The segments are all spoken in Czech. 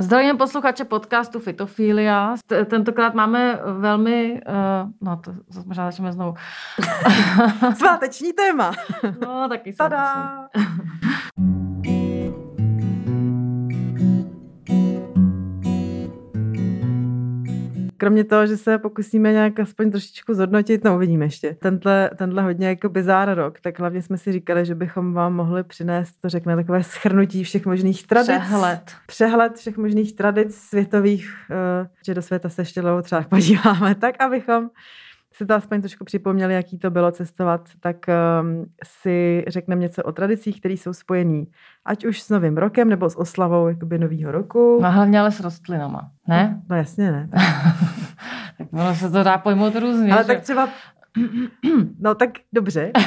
Zdravím posluchače podcastu Fitofilia. Tentokrát máme velmi, uh, no to možná začneme znovu. Sváteční téma. No, taky Tada! Kromě toho, že se pokusíme nějak aspoň trošičku zhodnotit, no uvidíme ještě, tenhle, tenhle hodně jako bizár rok, tak hlavně jsme si říkali, že bychom vám mohli přinést, to řekne, takové schrnutí všech možných tradic. Přehled. Přehled všech možných tradic světových, uh, že do světa se ještě dlouho třeba podíváme, tak abychom si to aspoň trošku připomněli, jaký to bylo cestovat, tak um, si řekneme něco o tradicích, které jsou spojené ať už s novým rokem nebo s oslavou jakoby nového roku. No hlavně ale s rostlinama, ne? No jasně ne. tak ono se to dá pojmout různě. Ale že? tak třeba, no tak dobře.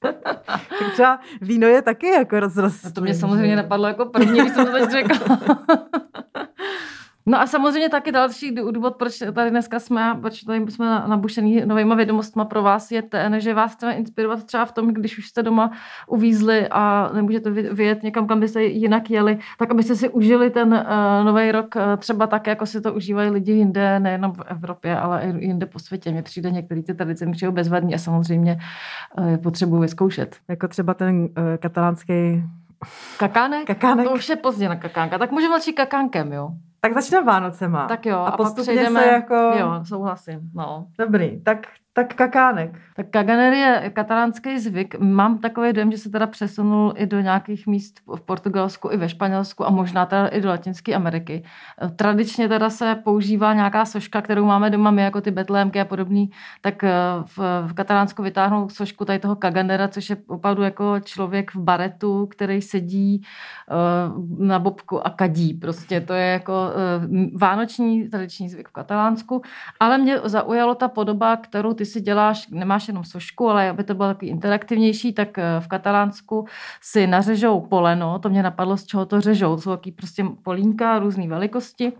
tak třeba víno je taky jako rozrost. No to mě samozřejmě napadlo jako první, když jsem to teď řekla. No a samozřejmě taky další důvod, proč tady dneska jsme, proč tady jsme nabušený novýma vědomostma pro vás, je ten, že vás chceme inspirovat třeba v tom, když už jste doma uvízli a nemůžete vyjet někam, kam byste jinak jeli, tak abyste si užili ten uh, nový rok uh, třeba tak, jako si to užívají lidi jinde, nejenom v Evropě, ale i jinde po světě. Mně přijde některé ty tradice mi přijde bezvadní a samozřejmě uh, potřebuji vyzkoušet. Jako třeba ten uh, katalánský Kakánek? Kakánek? To už je pozdě na kakánka. Tak můžeme začít kakánkem, jo? Tak začneme Vánocema. Tak jo, a, a postupně pak přejdeme, se jako... Jo, souhlasím, no. Dobrý, tak tak kakánek. Tak kaganer je katalánský zvyk. Mám takový dojem, že se teda přesunul i do nějakých míst v Portugalsku, i ve Španělsku a možná teda i do Latinské Ameriky. Tradičně teda se používá nějaká soška, kterou máme doma my, jako ty betlémky a podobný, tak eh, v, v Katalánsku vytáhnou sošku tady toho kaganera, což je opravdu jako člověk v baretu, který sedí uh, na bobku a kadí. Prostě to je jako vánoční tradiční zvyk v Katalánsku. Ale mě zaujalo ta podoba, kterou ty si děláš, nemáš jenom sošku, ale aby to bylo takový interaktivnější, tak eh, v Katalánsku si nařežou poleno, to mě napadlo, z čeho to řežou. Jsou taky prostě polínka různé velikosti.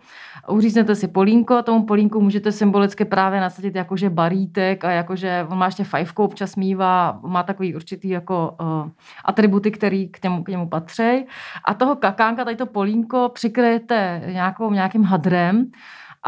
Uříznete si polínko, tomu polínku můžete symbolicky právě nasadit jakože barítek a jakože on má ještě fajfku, občas mývá, má takový určitý jako uh, atributy, který k němu, k němu patří. A toho kakánka, tady to polínko, přikryjete nějakou, nějakým hadrem,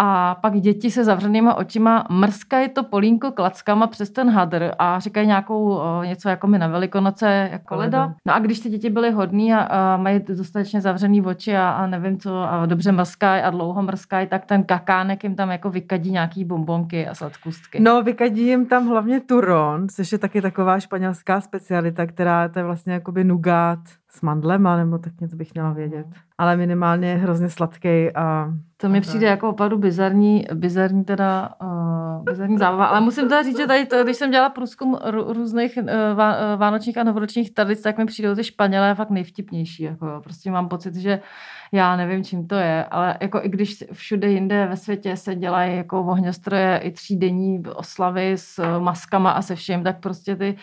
a pak děti se zavřenýma očima mrskají to polínko klackama přes ten hadr a říkají nějakou něco jako mi na velikonoce, jako leda. No a když ty děti byly hodný a, a mají dostatečně zavřený oči a, a nevím co, a dobře mrskají a dlouho mrskají, tak ten kakánek jim tam jako vykadí nějaký bombonky a sladkustky. No, vykadí jim tam hlavně turon, což je taky taková španělská specialita, která to je vlastně jakoby nugát s mandlema, nebo tak něco bych měla vědět. Ale minimálně je hrozně sladký a... To mi přijde jako opravdu bizarní, bizarní teda, uh, bizarní zábava. Ale musím teda říct, že tady, to, když jsem dělala průzkum různých uh, vánočních a novoročních tradic, tak mi přijdou ty Španělé fakt nejvtipnější. Jako jo. Prostě mám pocit, že já nevím, čím to je, ale jako i když všude jinde ve světě se dělají jako ohňostroje i třídenní oslavy s maskama a se vším, tak prostě ty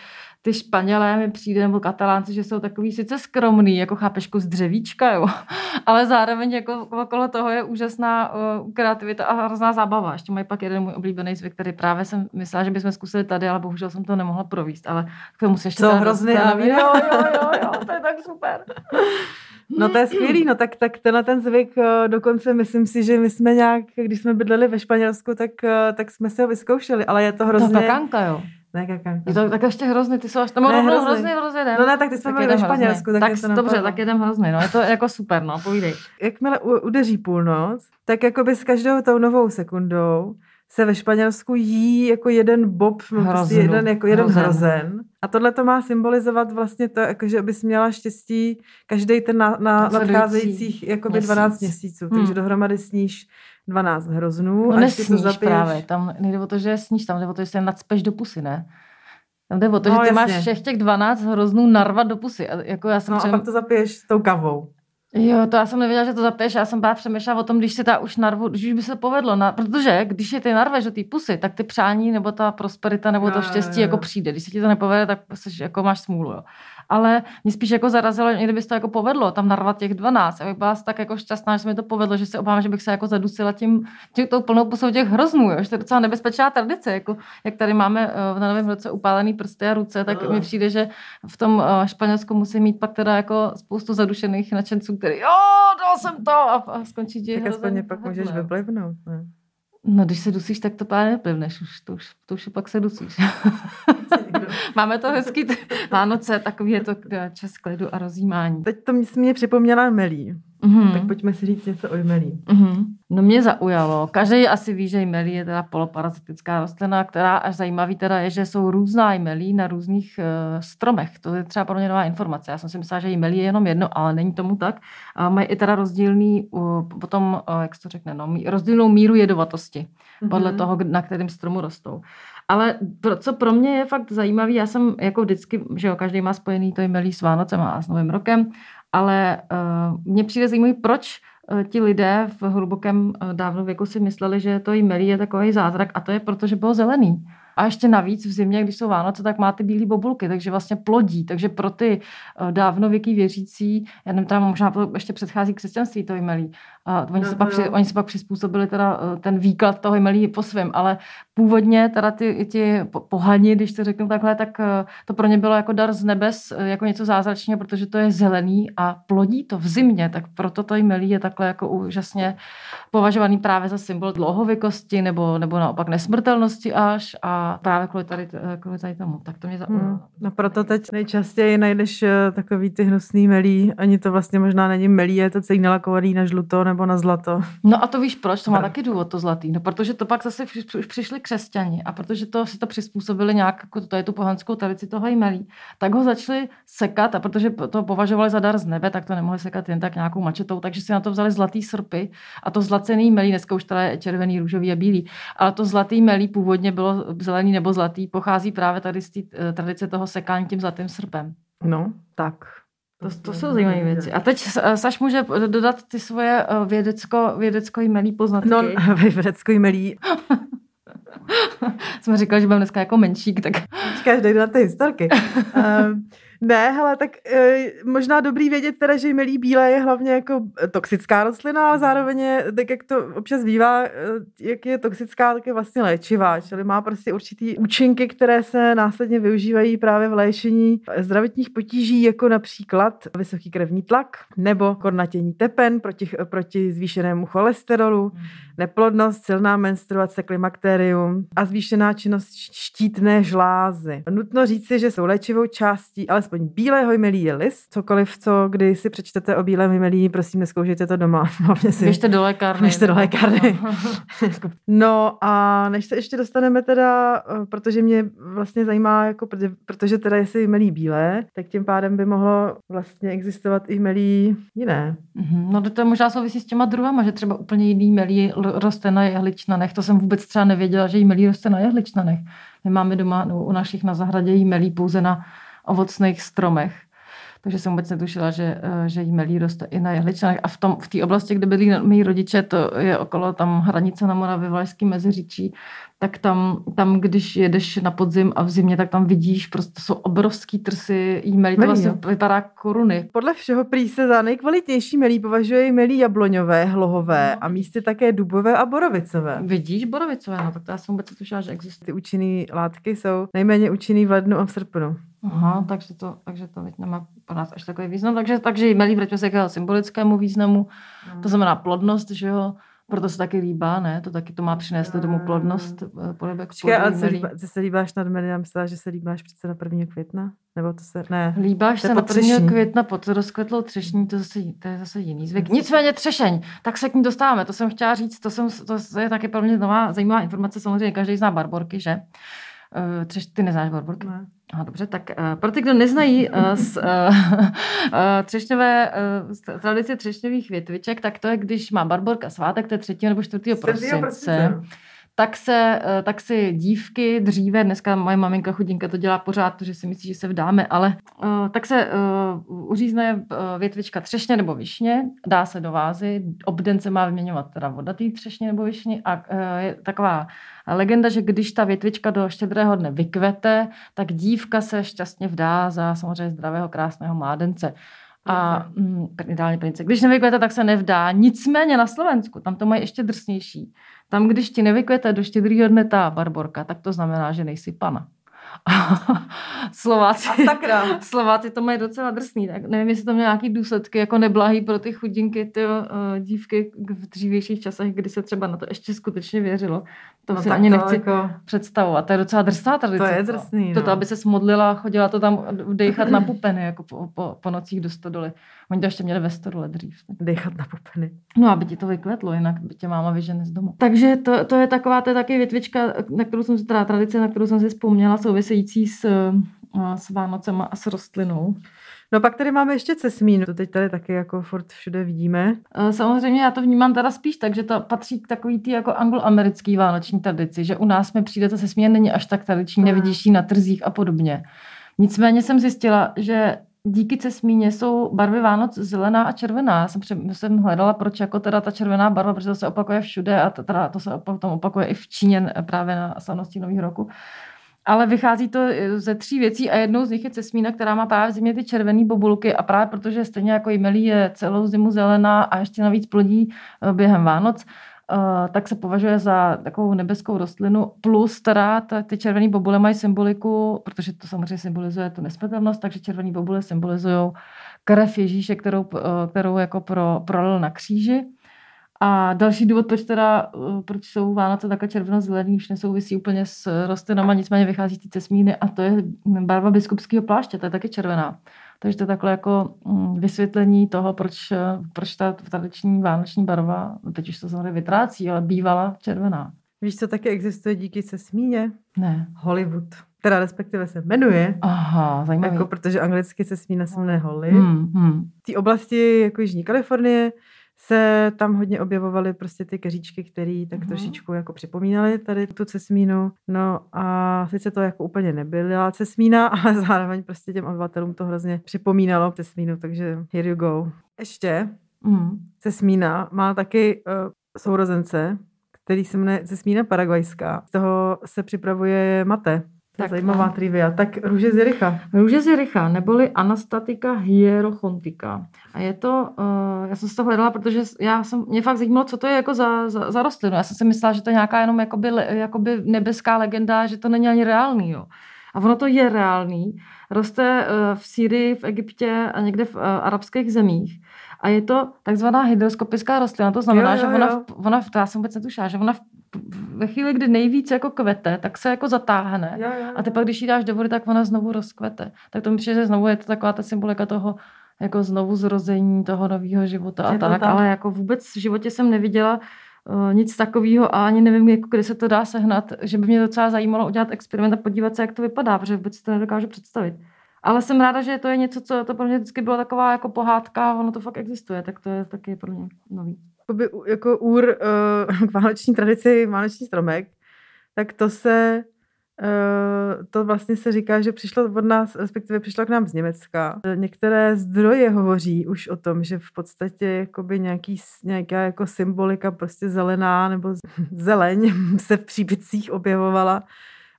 ty Španělé mi přijde, nebo Katalánci, že jsou takový sice skromný, jako chápeš, z dřevíčka, jo, ale zároveň jako okolo toho je úžasná uh, kreativita a hrozná zábava. Ještě mají pak jeden můj oblíbený zvyk, který právě jsem myslela, že bychom zkusili tady, ale bohužel jsem to nemohla províst, ale k tomu se ještě... Co hrozný, jo, jo, jo, jo, to je tak super. No to je skvělý, no tak, tak tenhle ten zvyk eh, dokonce myslím si, že my jsme nějak, když jsme bydleli ve Španělsku, tak, eh, tak jsme si ho vyzkoušeli, ale je to hrozně... To kakánka, jo. Ne, kakánka. Je to tak ještě hrozný, ty jsou až tam ne, hrozný, hrozný, hrozný hrozný No ne, tak ty jsme byli ve Španělsku. Tak, tak to dobře, tak jedem hrozný, no, je to jako super, no, povídej. Jakmile udeří půlnoc, tak jako by s každou tou novou sekundou se ve Španělsku jí jako jeden bob, no prostě jeden, jako jeden hrozen. hrozen. A tohle to má symbolizovat vlastně to, jako, že bys měla štěstí každý ten na, na nadcházejících jakoby 12 měsíců. Hmm. Takže dohromady sníš 12 hroznů. No nesníš to zapiješ... právě, tam nejde o to, že sníš, tam jde o to, že se nacpeš do pusy, ne? Tam jde o to, no, že ty jasně. máš všech těch 12 hroznů narvat do pusy. A, jako já jsem no přem... a pak to zapiješ tou kavou. Jo, to já jsem nevěděla, že to zapiješ. Já jsem právě přemýšlela o tom, když si ta už narvu, když už by se povedlo, na, protože když je ty narveš do té pusy, tak ty přání nebo ta prosperita nebo to štěstí jako přijde. Když se ti to nepovede, tak jsi, jako máš smůlu. Jo. Ale mě spíš jako zarazilo, někdy by se to jako povedlo tam narvat těch 12. Já bych byla tak jako šťastná, že se mi to povedlo, že se obávám, že bych se jako zadusila tím, tím tou plnou pusou těch hroznů, jo? že to je docela nebezpečná tradice, jako jak tady máme uh, na novém roce upálený prsty a ruce, tak no. mi přijde, že v tom uh, Španělsku musí mít pak teda jako spoustu zadušených nadšenců, který jo, dal jsem to a, a skončí ti Tak aspoň pak můžeš vyplivnout. Ne? No, když se dusíš, tak to právě neplivneš. Už, to, už, to už pak se dusíš. Máme to hezký Vánoce, takový je to čas klidu a rozjímání. Teď to mě připomněla Melí. Mm-hmm. Tak pojďme si říct něco o jmelí. Mm-hmm. No mě zaujalo. Každý asi ví, že jmelí je teda poloparazitická rostlina, která až zajímavý teda je, že jsou různá jmelí na různých uh, stromech. To je třeba pro mě nová informace. Já jsem si myslela, že jmelí je jenom jedno, ale není tomu tak. A mají i teda rozdílný, uh, potom, uh, jak se to řekne, no, rozdílnou míru jedovatosti mm-hmm. podle toho, na kterým stromu rostou. Ale pro, co pro mě je fakt zajímavé, já jsem jako vždycky, že jo, každý má spojený to jmelí s Vánocem a s Novým rokem, ale uh, mně přijde zajímavý, proč uh, ti lidé v hlubokém uh, dávno věku si mysleli, že to jmelí je takový zázrak a to je proto, že bylo zelený. A ještě navíc v zimě, když jsou Vánoce, tak máte bílé bobulky, takže vlastně plodí. Takže pro ty dávnověký věřící, já nevím, tam možná to ještě předchází křesťanství to jmelí, a oni, no, se pak, při, oni se pak přizpůsobili teda eh, ten výklad toho jmelí po svém, ale původně teda ty, ti pohani, když to řeknu takhle, tak eh, to pro ně bylo jako dar z nebes, eh, jako něco zázračného, protože to je zelený a plodí to v zimě, tak proto to jmelí je takhle jako úžasně považovaný právě za symbol dlouhověkosti nebo, nebo naopak nesmrtelnosti až a právě kvůli tady, kvůli tady tomu. Tak to mě zaujalo. Hmm. No proto teď nejčastěji najdeš takový ty hnusný melí, ani to vlastně možná není melí, je to celý nalakovaný na žluto nebo na zlato. No a to víš proč? To má taky důvod, to zlatý. No protože to pak zase už přišli křesťani a protože to si to přizpůsobili nějak, jako to je tu pohanskou tradici toho jmelí, tak ho začali sekat a protože to považovali za dar z nebe, tak to nemohli sekat jen tak nějakou mačetou, takže si na to vzali zlatý srpy a to zlacený melí, dneska už teda je červený, růžový a bílý, ale to zlatý melí původně bylo zelený nebo zlatý, pochází právě tady z té eh, tradice toho sekání tím zlatým srpem. No, tak. To, to jsou zajímavé věci. A teď Saš může dodat ty svoje eh, vědecko, vědecko jmelí poznatky. No, vědecko jmelí. Jsme říkali, že budeme dneska jako menšík, tak... Každý na ty historky. um, Ne, hele, tak e, možná dobrý vědět teda, že jmelí bílé je hlavně jako toxická rostlina, ale zároveň je, tak jak to občas bývá, e, jak je toxická, tak je vlastně léčivá, čili má prostě určitý účinky, které se následně využívají právě v léčení zdravotních potíží, jako například vysoký krevní tlak nebo kornatění tepen proti, proti zvýšenému cholesterolu, hmm. neplodnost, silná menstruace, klimakterium a zvýšená činnost štítné žlázy. Nutno říci, že jsou léčivou částí, ale alespoň bílého jmelí je list. Cokoliv, co kdy si přečtete o bílém jmelí, prosím, neskoušejte to doma. si... Běžte do lékárny. Běžte do lékárny. no a než se ještě dostaneme teda, eh, protože mě vlastně zajímá, jako, protože teda jestli jmelí bílé, tak tím pádem by mohlo vlastně existovat i jmelí jiné. Mm-hmm. No to možná souvisí s těma druhama, že třeba úplně jiný melí roste na jehličnanech. To jsem vůbec třeba nevěděla, že jmelí roste na jehličnanech. My máme doma no, u našich na zahradě jmelí pouze na ovocných stromech. Takže jsem vůbec netušila, že, eh, že jí melí roste i na jehličnách. A v té v oblasti, kde byli mý rodiče, to je okolo tam hranice na Moravě, Valašský meziříčí, tak tam, tam, když jedeš na podzim a v zimě, tak tam vidíš, prostě jsou obrovský trsy jí-melí, to vlastně vypadá koruny. Podle všeho prý se za nejkvalitnější melí považuje melí jabloňové, hlohové no. a místy také dubové a borovicové. Vidíš, borovicové, no tak to já jsem vůbec tušila, že existují. Ty účinné látky jsou nejméně účinný v lednu a v srpnu. Aha, takže to, takže to teď nemá pro nás až takový význam. Takže, takže melí vraťme se k symbolickému významu, no. to znamená plodnost, že jo, proto se taky líbá, ne? To taky to má přinést no. tomu plodnost. Eh, polibek Počkej, ale se, líbá, se líbáš nad já myslela, že se líbáš přece na 1. května? Nebo to se, ne. Líbáš se na 1. května pod rozkvetlou třešní, to, zase, to je zase jiný zvyk. Nicméně třešeň, tak se k ní dostáváme, to jsem chtěla říct, to, jsem, to je taky pro mě nová zajímavá informace, samozřejmě každý zná barborky, že? Uh, třeš, ty neznáš barborky? Ne. Aha, dobře, tak uh, pro ty, kdo neznají uh, z, uh, uh, třešňové, uh, tradice třešňových větviček, tak to je, když má barborka svátek, to je 3. nebo 4. prosince. prosince tak, se, eh, tak si dívky dříve, dneska moje maminka chudinka to dělá pořád, protože si myslí, že se vdáme, ale tak se uh, uřízne větvička třešně nebo višně, dá se do vázy, obden se má vyměňovat teda voda té třešně nebo višně a uh, je taková legenda, že když ta větvička do štědrého dne vykvete, tak dívka se šťastně vdá za samozřejmě zdravého, krásného mládence. A mm, ideální prince. Když nevykvete, tak se nevdá. Nicméně na Slovensku, tam to mají ještě drsnější. Tam, když ti nevykvete do štědrýho dne ta barborka, tak to znamená, že nejsi pana. Slováci, a sakra. Slováci to mají docela drsný, tak nevím, jestli to mělo nějaký důsledky jako neblahý pro ty chudinky, ty uh, dívky v dřívějších časech, kdy se třeba na to ještě skutečně věřilo. To no si ani to nechci jako... představovat. To je docela drsná tradice. To je drsný, no. To, aby se smodlila, chodila to tam dejchat na pupeny, jako po, po, po nocích do stodoly. Oni to ještě měli ve stodole dřív. Dejchat na pupeny. No, aby ti to vykvetlo, jinak by tě máma vyžene z domu. Takže to, to je taková, to je taky větvička, na kterou jsem teda tradice, na kterou jsem si vzpomněla, související s, eh, s Vánocema a s rostlinou. No pak tady máme ještě cesmín, to teď tady taky jako furt všude vidíme. Eh, samozřejmě já to vnímám teda spíš tak, že to patří k takový tý jako angloamerický vánoční tradici, že u nás mi přijde to cesmín není až tak tradiční, nevidíš ji na trzích a podobně. Nicméně jsem zjistila, že díky cesmíně jsou barvy Vánoc zelená a červená. Já jsem, jsem hledala, proč jako teda ta červená barva, protože to se opakuje všude a teda to se potom opakuje i v Číně právě na slavnosti Nového roku. Ale vychází to ze tří věcí a jednou z nich je cesmína, která má právě v zimě ty červené bobulky a právě protože stejně jako jmelí je celou zimu zelená a ještě navíc plodí eh, během Vánoc, tak se považuje za takovou nebeskou rostlinu. Plus teda ty červené bobule mají symboliku, protože to samozřejmě symbolizuje tu nesmrtelnost, takže červené bobule symbolizují krev Ježíše, kterou, uh, kterou jako pro, prolil na kříži. A další důvod, proč teda, uh, proč jsou Vánoce takhle červeno-zelený, už nesouvisí úplně s rostlinama, nicméně vychází ty cesmíny a to je barva biskupského pláště, to je taky červená. Takže to je takhle jako mm, vysvětlení toho, proč, proč ta tradiční vánoční barva, teď už to samozřejmě vytrácí, ale bývala červená. Víš, co taky existuje díky se smíně? Ne. Hollywood. Teda respektive se jmenuje. Aha, zajímavé. Jako, protože anglicky se smína se jmenuje Holly. Hmm, hmm. V té oblasti jako Jižní Kalifornie se tam hodně objevovaly prostě ty keříčky, které tak mm-hmm. trošičku jako připomínaly tady tu cesmínu. No a sice to jako úplně nebyla cesmína, ale zároveň prostě těm obyvatelům to hrozně připomínalo cesmínu, takže here you go. Ještě mm. cesmína má taky uh, sourozence, který se jmenuje cesmína paraguajská. Z toho se připravuje mate. To je zajímavá trivia. Tak růže z Jericha. Růže z Jericha, neboli Anastatika hierochontika. A je to, uh, já jsem si to hledala, protože já jsem, mě fakt zajímalo, co to je jako za, za, za rostlinu. Já jsem si myslela, že to je nějaká jenom jakoby, jakoby nebeská legenda, že to není ani reálný. Jo. A ono to je reálný. Roste uh, v Sýrii, v Egyptě a někde v uh, arabských zemích. A je to takzvaná hydroskopická rostlina, to znamená, jo, jo, jo. že ona, ona, to já jsem vůbec netušila, že ona v, ve chvíli, kdy nejvíc jako kvete, tak se jako zatáhne. Jo, jo, jo. A ty pak, když ji dáš do vody, tak ona znovu rozkvete. Tak to mi přijde, že znovu je to taková ta symbolika toho jako znovu zrození toho nového života a tak. Ale jako vůbec v životě jsem neviděla uh, nic takového a ani nevím, jako, kde se to dá sehnat, že by mě docela zajímalo udělat experiment a podívat se, jak to vypadá, protože vůbec to nedokážu představit. Ale jsem ráda, že to je něco, co to pro mě vždycky byla taková jako pohádka, ono to fakt existuje, tak to je taky pro mě nový. Jakoby, jako úr uh, k vánoční tradici, vánoční stromek, tak to se Uh, to vlastně se říká, že přišlo od nás, respektive přišlo k nám z Německa. Některé zdroje hovoří už o tom, že v podstatě jakoby nějaký, nějaká jako symbolika prostě zelená nebo zeleň se v příbytcích objevovala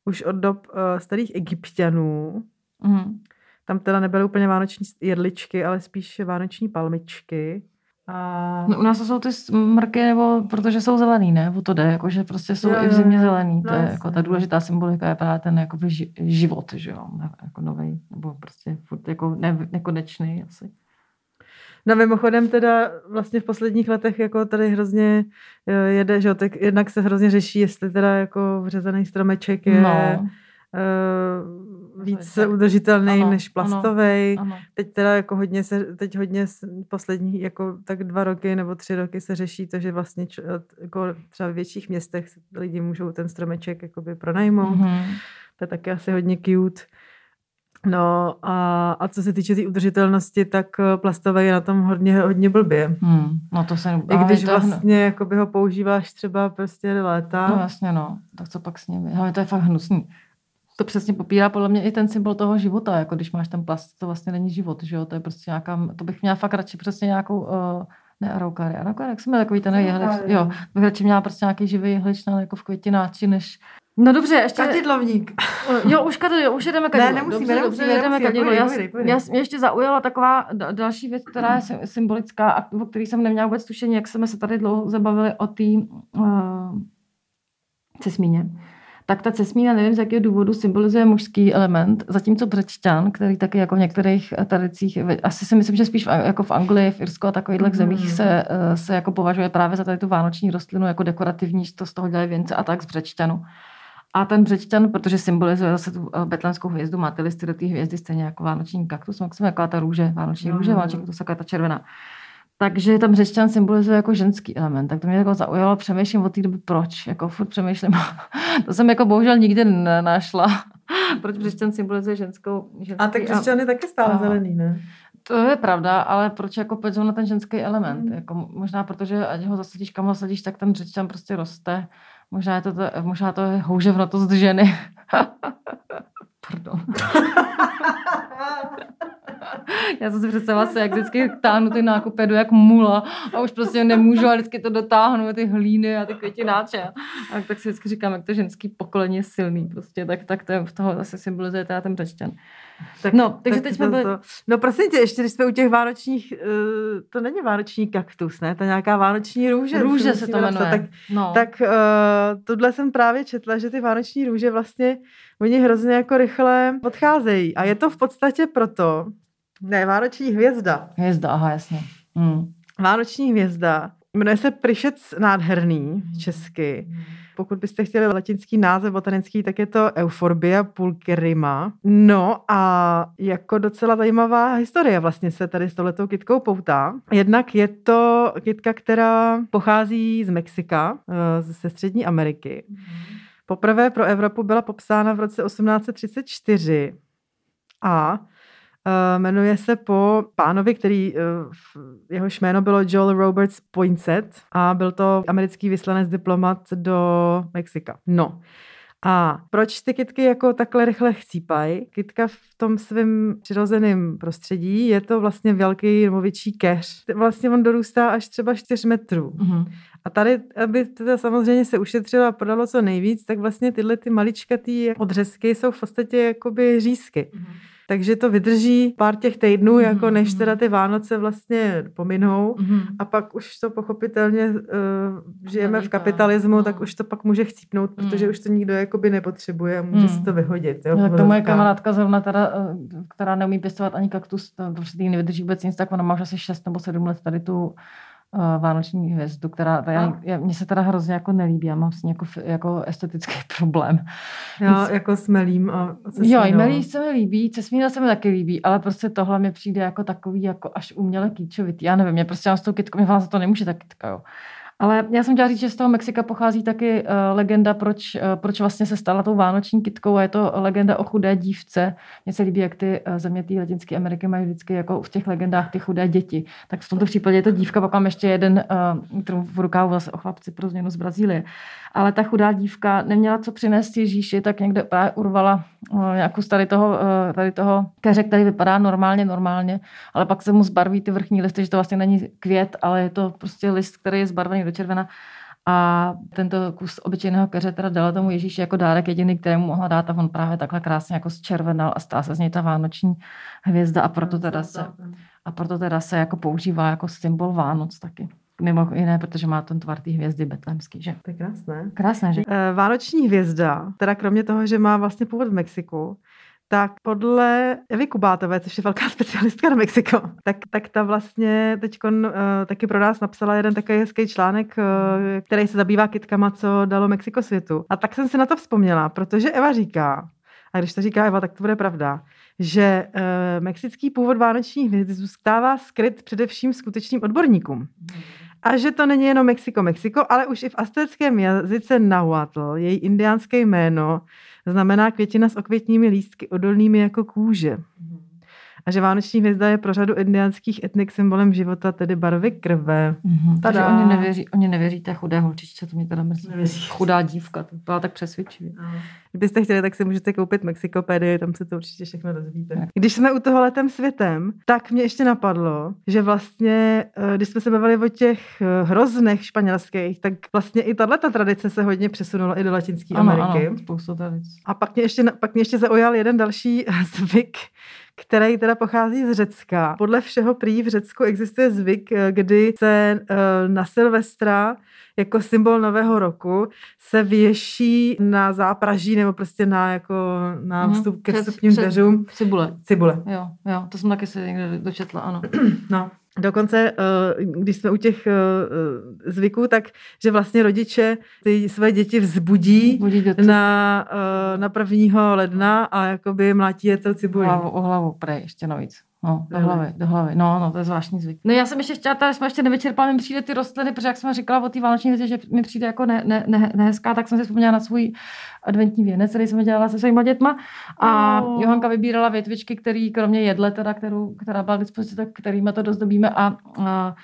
už od dob uh, starých egyptianů. Mm. Tam teda nebyly úplně vánoční jedličky, ale spíš vánoční palmičky. A... No, u nás to jsou ty smrky, nebo protože jsou zelený, ne? O to jde, jakože prostě jsou jo, i v zimě zelený. No, to je jako ta důležitá symbolika je právě ten jako život, že jo? Jako nový, nebo prostě furt jako ne, nekonečný asi. No mimochodem teda vlastně v posledních letech jako tady hrozně eh, jede, že jo, tak jednak se hrozně řeší, jestli teda jako vřezaný stromeček je no. uh, víc udržitelný ano, než plastový. Teď teda jako hodně se, teď hodně poslední jako tak dva roky nebo tři roky se řeší to, že vlastně č, jako třeba v větších městech lidi můžou ten stromeček jakoby pronajmout. Mm-hmm. To je taky asi hodně cute. No a, a co se týče té tý udržitelnosti, tak eh, plastové je na tom hodně, hodně blbě. Hmm, no to se... I když to vlastně jakoby ho používáš třeba prostě léta. No jasně no, tak co pak s nimi? Ale to je fakt hnusný. To přesně popírá podle mě i ten symbol toho života, jako když máš ten plast, to vlastně není život, že jo, to je prostě nějaká, to bych měla fakt radši přesně nějakou, uh, ne araukary, araukary, jak jsme takový ten jehlič, jo, bych radši měla prostě nějaký živý jehlič, jako v květináči, než No dobře, ještě... Katidlovník. Jo, už, kadidlo, už jedeme kadidlo. Ne, nemusíme, dobře, nemusíme, dobře, jedeme kadidlo. Já, já, mě ještě zaujala taková další věc, která je symbolická a o který jsem neměla vůbec tušení, jak jsme se tady dlouho zabavili o té uh, cesmíně. Tak ta cesmína, nevím z jakého důvodu, symbolizuje mužský element, zatímco břečťan, který taky jako v některých tradicích, asi si myslím, že spíš v, jako v Anglii, v Irsku a takových mm. zemích se, eh, se jako považuje právě za tady tu vánoční rostlinu jako dekorativní, to z toho dělají věnce a tak z břečťanu. A ten břečťan, protože symbolizuje zase tu eh, betlemskou hvězdu, má ty listy do té hvězdy stejně jako vánoční kaktus, jsme jako ta růže, vánoční růže, mm. vánoční kaktus, ta červená. Takže tam břečťan symbolizuje jako ženský element. Tak to mě jako zaujalo, přemýšlím od té doby proč. Jako furt přemýšlím. to jsem jako bohužel nikdy nenašla. proč břečťan symbolizuje ženskou, ženský A tak břečťan je taky stále a... zelený, ne? To je pravda, ale proč jako pojď na ten ženský element? Mm. Jako možná protože ať ho zasadíš kam ho zasadíš, tak ten břečťan prostě roste. Možná, je to, to, možná to je houževnatost ženy. Pardon. Já jsem si představila se, jak vždycky táhnu ty nákupy, jdu jak mula a už prostě nemůžu a vždycky to dotáhnu, ty hlíny a ty květináče. A tak si vždycky říkám, jak to ženský pokolení je silný prostě, tak, tak to je, v toho zase symbolizuje teda ten řečťan. Tak, no, takže tak teď jsme byli... To... No prosím tě, ještě když jsme u těch vánočních, uh, to není vánoční kaktus, ne? To je nějaká vánoční růže. Růže se to jmenuje. Tak, no. tak uh, tohle jsem právě četla, že ty vánoční růže vlastně, oni hrozně jako rychle odcházejí. A je to v podstatě proto, ne, Vánoční hvězda. Hvězda, aha, jasně. Hmm. Vánoční hvězda. Jmenuje se Prišec nádherný česky. Pokud byste chtěli latinský název botanický, tak je to Euphorbia pulcherima. No a jako docela zajímavá historie vlastně se tady s touhletou kytkou poutá. Jednak je to kytka, která pochází z Mexika, eh, ze střední Ameriky. Poprvé pro Evropu byla popsána v roce 1834 a jmenuje se po pánovi, který uh, jehož jméno bylo Joel Roberts Poinsett a byl to americký vyslanec diplomat do Mexika. No. A proč ty kytky jako takhle rychle chcípají? Kytka v tom svém přirozeném prostředí je to vlastně velký nebo větší keř. Vlastně on dorůstá až třeba 4 metrů. Mm-hmm. A tady, aby to samozřejmě se ušetřilo a podalo co nejvíc, tak vlastně tyhle ty maličkatý odřezky jsou v podstatě jakoby řízky. Mm-hmm. Takže to vydrží pár těch týdnů, mm-hmm. jako než teda ty Vánoce vlastně pominou mm-hmm. a pak už to pochopitelně uh, žijeme v kapitalismu, no. tak už to pak může chcípnout, mm. protože už to nikdo jakoby nepotřebuje a může mm. si to vyhodit. Jo, no, to moje kamarádka zrovna teda, eh, která neumí pěstovat ani kaktus, to prostě nevydrží vůbec nic, tak ona má už asi 6 nebo 7 let tady tu vánoční hvězdu, která já, já, mně se teda hrozně jako nelíbí, já mám s ní jako, jako estetický problém. Já Nic, jako smelím a Jo, i melí se mi líbí, cesmína se mi taky líbí, ale prostě tohle mi přijde jako takový jako až uměle kýčovitý. Já nevím, mě prostě mám s tou kytkou, mě za to nemůže ta kytka, jo. Ale já jsem chtěla říct, že z toho Mexika pochází taky uh, legenda, proč, uh, proč vlastně se stala tou vánoční kitkou a je to legenda o chudé dívce. Mně se líbí, jak ty uh, země té Latinské Ameriky mají vždycky jako v těch legendách ty chudé děti. Tak v tomto případě je to dívka, pak mám ještě jeden, uh, kterou v rukávu zase o chlapci pro změnu z Brazílie ale ta chudá dívka neměla co přinést Ježíši, tak někde právě urvala uh, nějakou tady toho, uh, tady toho keře, který vypadá normálně, normálně, ale pak se mu zbarví ty vrchní listy, že to vlastně není květ, ale je to prostě list, který je zbarvený do červena. A tento kus obyčejného keře teda dala tomu Ježíši jako dárek jediný, kterému mohla dát a on právě takhle krásně jako zčervenal a stá se z něj ta vánoční hvězda a proto teda se, a proto teda se jako používá jako symbol Vánoc taky. Mimo jiné, protože má ten tvar té hvězdy betlemský, že? To je krásné. Krásné, že? Eh, vánoční hvězda, teda kromě toho, že má vlastně původ v Mexiku, tak podle Evy Kubátové, což je velká specialistka na Mexiko, tak, tak ta vlastně teď uh, taky pro nás napsala jeden takový hezký článek, uh, který se zabývá kytkama, co dalo Mexiko světu. A tak jsem si na to vzpomněla, protože Eva říká, a když to říká Eva, tak to bude pravda, že uh, mexický původ vánočních hvězd zůstává skryt především skutečným odborníkům. A že to není jenom Mexiko, Mexiko, ale už i v aztéckém jazyce Nahuatl, její indiánské jméno, znamená květina s okvětními lístky odolnými jako kůže. Mm a že vánoční hvězda je pro řadu indiánských etnik symbolem života, tedy barvy krve. Mm-hmm. Takže oni nevěří, oni nevěří té chudé holčičce, to mě teda mrzí. Chudá dívka, to byla tak přesvědčivě. Kdybyste chtěli, tak si můžete koupit Mexikopedii, tam se to určitě všechno dozvíte. Když jsme u toho letem světem, tak mě ještě napadlo, že vlastně, eh, když jsme se bavili o těch eh, hroznech španělských, tak vlastně i tato tradice se hodně přesunula i do Latinské Ameriky. Ano, spoustu tradic. A pak mě ještě, pak mě ještě zaujal jeden další zvyk, který teda pochází z Řecka. Podle všeho prý v Řecku existuje zvyk, eh, kdy se eh, na Silvestra jako symbol nového roku se věší na zápraží nebo prostě na, jako, na vstup ke vstupním dveřům. Cibule. Cibule. Jo, jo, to jsem taky se někde dočetla, ano. No. Dokonce, eh, když jsme u těch zvyků, tak že vlastně rodiče ty své děti vzbudí na, na prvního ledna a jakoby mlátí je celou cibuli. Hlavu, o hlavu, prej, ještě navíc. No, do hlavy, do hlavy. No, no, to je zvláštní zvyk. No já jsem ještě chtěla, tady jsme ještě nevyčerpali, mi přijde ty rostliny, protože jak jsem říkala o té vánoční věci, že mi přijde jako ne, ne, ne, nehezká, tak jsem si vzpomněla na svůj adventní věnec, který jsem dělala se svýma dětma. A oh. Johanka vybírala větvičky, který kromě jedle, teda, kterou, která byla k dispozici, tak kterýma to dozdobíme a, a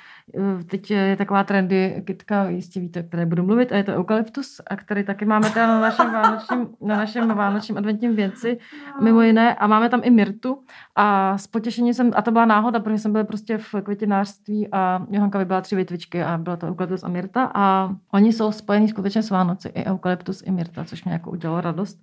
teď je taková trendy, kytka, jistě víte, které budu mluvit, a je to eukalyptus, a který taky máme teda na našem vánočním, na našem vánočním adventním věci, mimo jiné, a máme tam i myrtu. A s potěšením jsem, a to byla náhoda, protože jsem byla prostě v květinářství a Johanka vybrala tři větvičky a byla to eukalyptus a myrta a oni jsou spojení skutečně s Vánoci, i eukalyptus, i myrta, což mě jako udělalo radost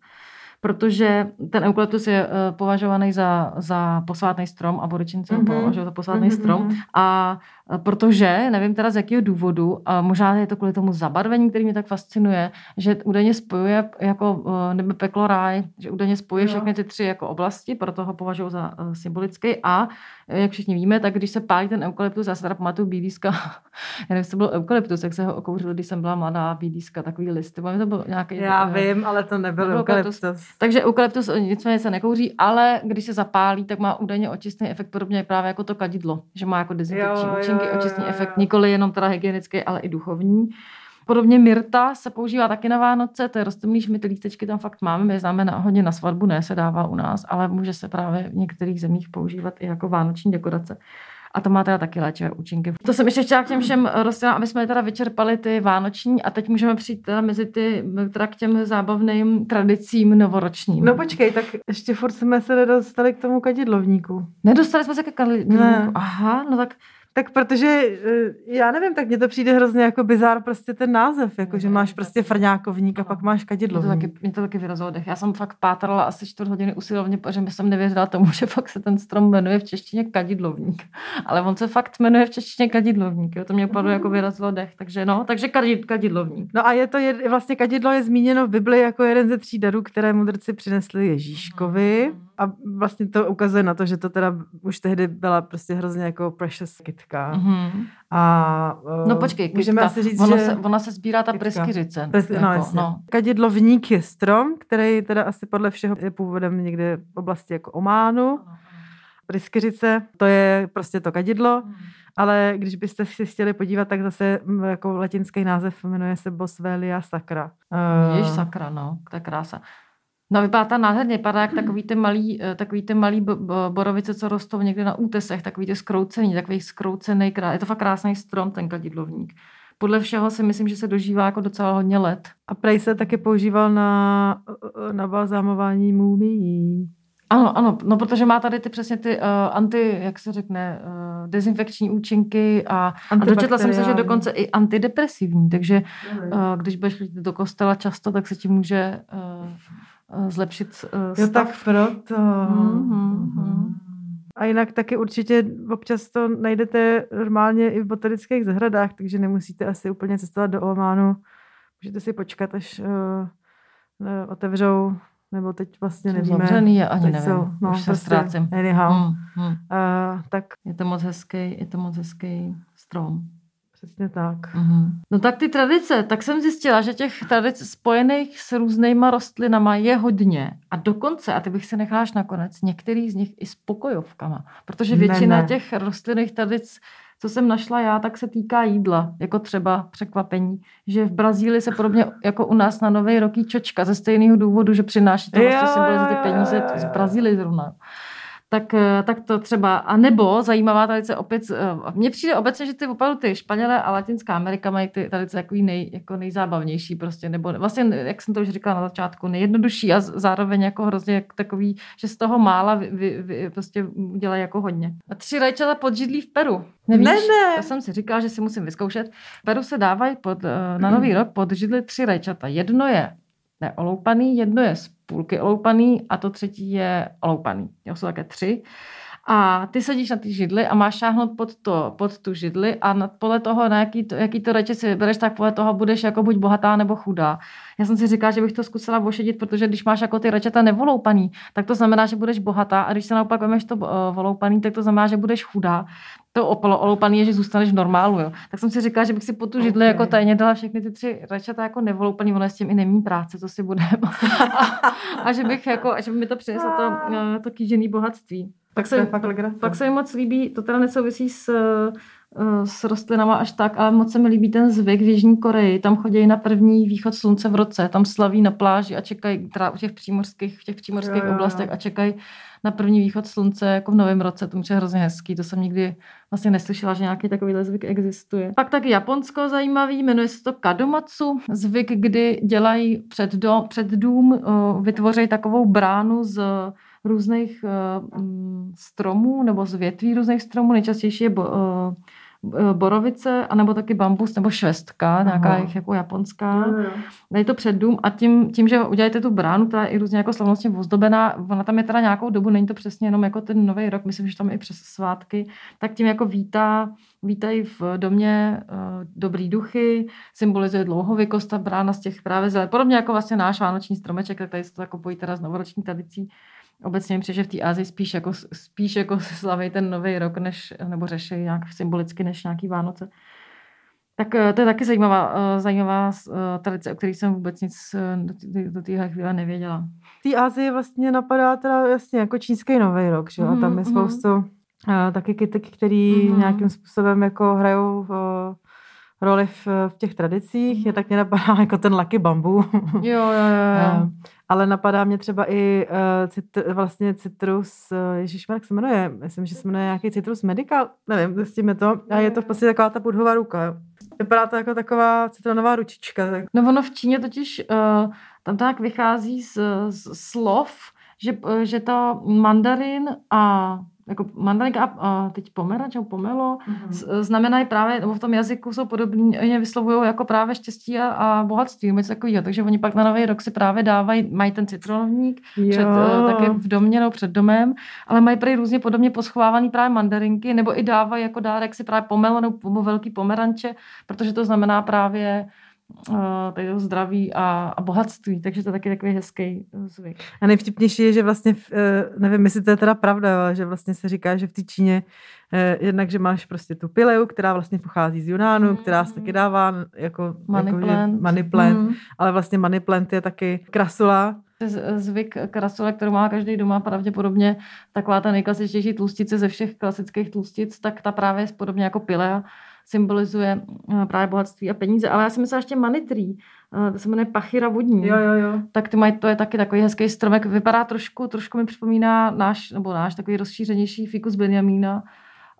protože ten eukalyptus je uh, považovaný za, za posvátný strom, aboričince mm-hmm. považují za posvátný mm-hmm. strom a protože, nevím teda z jakého důvodu, a možná je to kvůli tomu zabarvení, který mě tak fascinuje, že údajně spojuje jako nebe peklo ráj, že údajně spojuje jo. všechny ty tři jako oblasti, proto ho považuji za uh, symbolický a jak všichni víme, tak když se pálí ten eukalyptus, já se teda pamatuju bílíska, já nevím, jestli to byl eukalyptus, jak se ho okouřil, když jsem byla mladá bílíska, takový listy, to byl nějaký... Já uh, vím, ale to nebyl to eukalyptus. eukalyptus. Takže eukalyptus nicméně se nekouří, ale když se zapálí, tak má údajně očistný efekt podobně právě jako to kadidlo, že má jako dezinfekční účinky, očistný efekt, nikoli jenom teda hygienický, ale i duchovní. Podobně myrta se používá taky na Vánoce, to je rostomný šmit, lístečky tam fakt máme, my známe na, hodně na svatbu, ne se dává u nás, ale může se právě v některých zemích používat i jako vánoční dekorace. A to má teda taky léčivé účinky. To jsem ještě chtěla k těm všem rostlinám, aby jsme teda vyčerpali ty vánoční a teď můžeme přijít teda mezi ty, teda k těm zábavným tradicím novoročním. No počkej, tak ještě furt jsme se nedostali k tomu kadidlovníku. Nedostali jsme se ke kadidlovníku. Ne. Aha, no tak tak protože, eh, já nevím, tak mně to přijde hrozně jako bizár prostě ten název, jako že máš prostě frňákovník a pak máš kadidlovník. Mě to taky, mě to taky vyrazilo dech. Já jsem fakt pátrala asi čtvrt hodiny usilovně, protože jsem nevěřila tomu, že fakt se ten strom jmenuje v češtině kadidlovník. Ale on se fakt jmenuje v češtině kadidlovník. Jo? To mě opravdu jako vyrazilo dech. Takže no, takže kadid, kadidlovník. No a je to, je, vlastně kadidlo je zmíněno v Bibli jako jeden ze tří darů, které mudrci přinesli Ježíškovi. Mm. A vlastně to ukazuje na to, že to teda už tehdy byla prostě hrozně jako precious kytka. Mm-hmm. A, uh, no počkej, kytka. můžeme asi říct, ona že... Se, ona se sbírá ta preskyřice. Pres, jako, no, jasně. no. Kadidlovník je strom, který teda asi podle všeho je původem někde v oblasti jako Ománu. Pryskyřice, to je prostě to kadidlo, mm. ale když byste si chtěli podívat, tak zase jako latinský název jmenuje se Boswellia sacra. Uh, Jež sakra, no, to je krása. No vypadá ta nádherně, vypadá jak takový ty malý, eh, takový ty malý borovice, co rostou někde na útesech, takový ty skroucený, takový skroucený, je to fakt krásný strom, ten kadidlovník. Podle všeho si myslím, že se dožívá jako docela hodně let. A prej se taky používal na, na balzámování mumií. Ano, ano, no protože má tady ty přesně ty uh, anti, jak se řekne, uh, dezinfekční účinky a, a dočetla jsem se, že dokonce i antidepresivní, takže uh, když budeš do kostela často, tak se ti může uh, Eh, zlepšit uh, stav. Jo, tak proto. Mm-hmm. A jinak taky určitě občas to najdete normálně i v botanických zahradách, takže nemusíte asi úplně cestovat do Ománu. Můžete si počkat, až uh, otevřou, nebo teď vlastně nevíme. Zavřený je, ani nevím, jsou, no, už se prostě, ztrácím. Anyhow. Mm, mm. Uh, tak. Je to moc hezký, je to moc hezký strom. Přesně tak. Mm-hmm. No tak ty tradice, tak jsem zjistila, že těch tradic spojených s různýma rostlinama je hodně. A dokonce, a ty bych se necháš nakonec, některý z nich i s pokojovkama. Protože většina ne, ne. těch rostlinných tradic co jsem našla já, tak se týká jídla, jako třeba překvapení, že v Brazílii se podobně jako u nás na Nový rok čočka ze stejného důvodu, že přináší to vlastně symbolizuje ty peníze z Brazílie zrovna tak, eh, tak to třeba, a nebo zajímavá tradice opět, eh, mně přijde obecně, že ty opravdu ty Španělé a Latinská Amerika mají ty tradice jako nej, jako nejzábavnější prostě, nebo vlastně, jak jsem to už říkala na začátku, nejjednodušší a zároveň jako hrozně takový, že z toho mála vy, vy, vy, prostě dělají jako hodně. A tři rajčata pod židlí v Peru. Nevíš? Ne, ne. To jsem si říkala, že si musím vyzkoušet. V Peru se dávají pod, eh, na nový rok pod židli tři rajčata. Jedno je neoloupaný, jedno je z půlky oloupaný a to třetí je oloupaný. Jo, jsou také tři. A ty sedíš na ty židli a máš šáhnout pod, to, pod tu židli a na, podle toho, na jaký to, jaký to reče si vybereš, tak podle toho budeš jako buď bohatá nebo chudá. Já jsem si říkala, že bych to zkusila vošedit, protože když máš jako ty rečeta nevoloupaný, tak to znamená, že budeš bohatá a když se naopak vemeš to uh, voloupaný, tak to znamená, že budeš chudá. To opalo oloupaný je, že zůstaneš v normálu. Jo. Tak jsem si říkala, že bych si po tu židli okay. jako tajně dala všechny ty tři rečeta jako nevoloupaný, ono s tím i nemí práce, co si budeme. a, a, že bych jako, a že by mi to přineslo to, uh, to kýžený bohatství. Pak se, pak, pak se mi moc líbí, to teda nesouvisí s, eh, s rostlinama až tak, ale moc se mi líbí ten zvyk v Jižní Koreji. Tam chodí na první východ slunce v roce, tam slaví na pláži a čekají teda u těch přímořských, v těch přímořských jo, jo, oblastech jo. a čekají na první východ slunce jako v novém roce. To je hrozně hezký, to jsem nikdy vlastně neslyšela, že nějaký takový zvyk existuje. Pak taky Japonsko zajímavý, jmenuje se to kadomatsu, zvyk, kdy dělají před, do, před dům, uh, vytvoří takovou bránu z různých uh, stromů nebo z větví různých stromů. Nejčastější je bo, uh, borovice, anebo taky bambus nebo švestka, Aha. nějaká jich jako japonská. Dají to před dům a tím, tím, že uděláte tu bránu, která je i různě jako slavnostně ozdobená, ona tam je teda nějakou dobu, není to přesně jenom jako ten nový rok, myslím, že tam je i přes svátky, tak tím jako vítá, vítají v domě uh, dobrý duchy, symbolizuje dlouhověkost ta brána z těch právě zelených. Podobně jako vlastně náš vánoční stromeček, tak tady se to jako pojí teda s novoroční tradicí obecně mi že v té Ázii spíš jako, spíš jako slaví ten nový rok, než, nebo řeší nějak symbolicky než nějaký Vánoce. Tak eh, to je taky zajímavá, eh, zajímavá eh, tradice, o které jsem vůbec nic do, do téhle chvíle nevěděla. V té Ázii vlastně napadá teda jasně jako čínský nový rok, že? Mm, tam je mhm, mhm. spoustu mm. taky kytek, který mm. nějakým způsobem jako hrajou v, roli v, v těch tradicích. Je tak mě napadá jako ten Lucky Bambu. Jo, jo, jo. Ale napadá mě třeba i uh, cit, vlastně citrus, uh, Ježíš jak se jmenuje, myslím, že se jmenuje nějaký citrus medical, nevím, zjistíme to. A je to v podstatě taková ta pudhová ruka. Vypadá to jako taková citronová ručička. Tak. No ono v Číně totiž uh, tam tak vychází z, z slov, že, že to mandarin a jako mandarinka a teď pomeranč nebo pomelo, mm-hmm. znamenají právě, nebo v tom jazyku jsou podobně, vyslovují jako právě štěstí a, a bohatství, něco takového. Takže oni pak na nový rok si právě dávají, mají ten citronovník před, uh, také v domě nebo před domem, ale mají prý různě podobně poschovávaný právě mandarinky, nebo i dávají jako dárek si právě pomelo nebo velký pomeranče, protože to znamená právě uh, zdraví a, a bohatství, takže to je taky takový hezký eh, zvyk. A nejvtipnější je, že vlastně, uh, nevím, jestli to je teda pravda, ale že vlastně se říká, že v té Číně jednak, že máš prostě tu pileu, která vlastně pochází z Junánu, mm. která se taky dává jako money jako, plant, money plant mm. ale vlastně money plant je taky krasula, zvyk krasule, kterou má každý doma, pravděpodobně taková ta nejklasičtější tlustice ze všech klasických tlustic, tak ta právě je podobně jako pilea symbolizuje eh, právě bohatství a peníze. Ale já si myslela ještě manitrý, eh, to se jmenuje pachyra vodní. Jo, jo, jo. Tak ty mají, to je taky takový hezký stromek. Vypadá trošku, trošku mi připomíná náš, nebo náš takový rozšířenější fikus Benjamína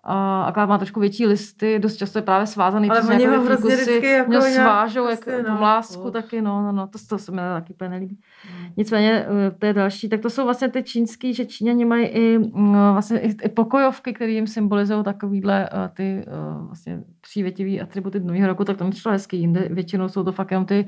a akorát má trošku větší listy, dost často je právě svázaný Ale přes nějaké fikusy, jako nějak svážou jako no. mlásku taky, no, no, no, to, to se mi taky úplně nelíbí. Hmm. Nicméně eh, to je další, tak to jsou vlastně ty čínský, že Číňani mají i, mm, vlastně i, i pokojovky, které jim symbolizují takovýhle uh, ty uh, vlastně přívětivý atributy nového roku, tak to mi přišlo hezký. Jinde většinou jsou to fakt jenom ty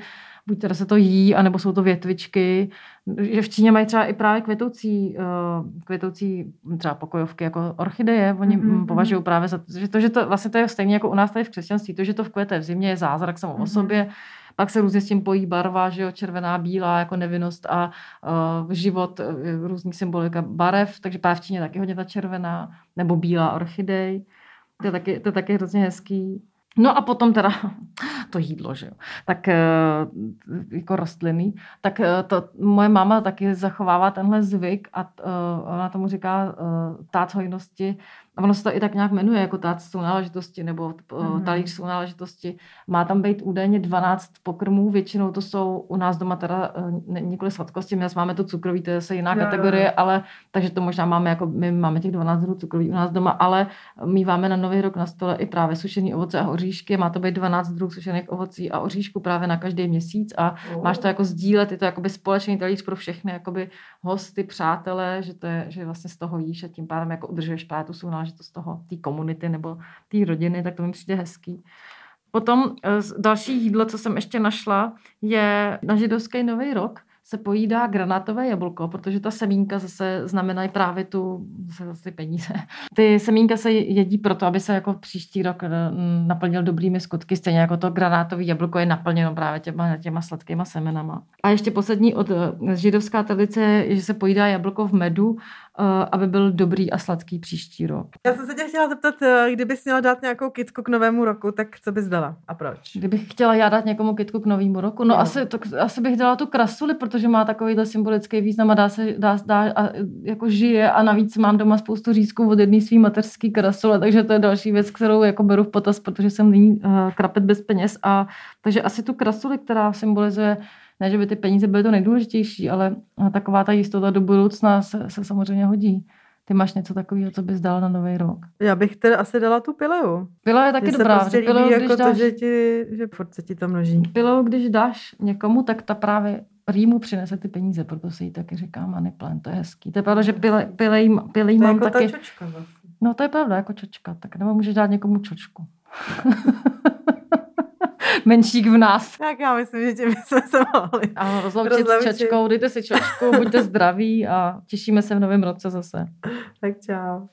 buď teda se to jí, anebo jsou to větvičky. Že v Číně mají třeba i právě květoucí, uh, květoucí třeba pokojovky jako orchideje. Oni mm-hmm. považují právě za to, že to, že to vlastně to je stejně jako u nás tady v křesťanství, to, že to v kvete v zimě je zázrak samo mm-hmm. o sobě. Pak se různě s tím pojí barva, že jo, červená, bílá, jako nevinnost a uh, život, uh, různý symbolika barev, takže právě v Číně taky hodně ta červená nebo bílá orchidej. To je taky, to je taky hrozně hezký. No a potom teda to jídlo, že jo. Tak eh, jako rostliny. Tak eh, to moje máma taky zachovává tenhle zvyk a eh, ona tomu říká tát hojnosti, a ono se to i tak nějak jmenuje, jako tác sounáležitosti nebo mm-hmm. talíř sounáležitosti. Má tam být údajně 12 pokrmů, většinou to jsou u nás doma teda ne, nikoli sladkosti, my máme to cukroví, to je zase jiná jo, kategorie, jo, jo. ale takže to možná máme jako, my máme těch 12 druhů cukroví u nás doma, ale míváme na nový rok na stole i právě sušený ovoce a oříšky, má to být 12 druhů sušených ovocí a oříšku právě na každý měsíc a oh. máš to jako sdílet, je to jakoby společný talíř pro všechny jakoby hosty, přátelé, že to je, že vlastně z toho jíš a tím pádem jako udržuješ právě tu sounáležitost z toho, té komunity nebo té rodiny, tak to mi přijde hezký. Potom eh, další jídlo, co jsem ještě našla, je na židovský nový rok se pojídá granátové jablko, protože ta semínka zase znamenají právě tu zase, zase peníze. Ty semínka se jedí proto, aby se jako příští rok eh, naplnil dobrými skutky, stejně jako to granátové jablko je naplněno právě těma, těma sladkýma semenama. A ještě poslední od eh, židovská tradice je, že se pojídá jablko v medu aby byl dobrý a sladký příští rok. Já jsem se tě chtěla zeptat, eh, kdybys měla dát nějakou kitku k novému roku, tak co bys dala a proč? Kdybych chtěla já dát někomu kitku k novému roku, no, asi, to, asi bych dala tu krasuli, protože má takovýhle symbolický význam a dá se, dá, dá a, jako žije a navíc mám doma spoustu řízků od jedné svý materský krasule, takže to je další věc, kterou jako beru v potaz, protože jsem nyní uh, krapet bez peněz a takže asi tu krasuli, která symbolizuje ne, že by ty peníze byly to nejdůležitější, ale taková ta jistota do budoucna se, se samozřejmě hodí. Ty máš něco takového, co bys dal na nový rok? Já bych teda asi dala tu pileu. Pila je taky dobrá. prostě pilou, jako když dáš, to, že, ti, že furt se ti to množí. Pilou, když dáš někomu, tak ta právě rýmu přinese ty peníze, proto se jí taky říká money plan, to je hezký. To je pravda, že pile, pile, pile, mám jako taky. Ta čočka vlastně. No to je pravda, jako čočka, tak nebo můžeš dát někomu čočku. menšík v nás. Tak já myslím, že tě bychom se mohli Ano, rozloučit s čočkou, dejte si čočku, buďte zdraví a těšíme se v novém roce zase. Tak čau.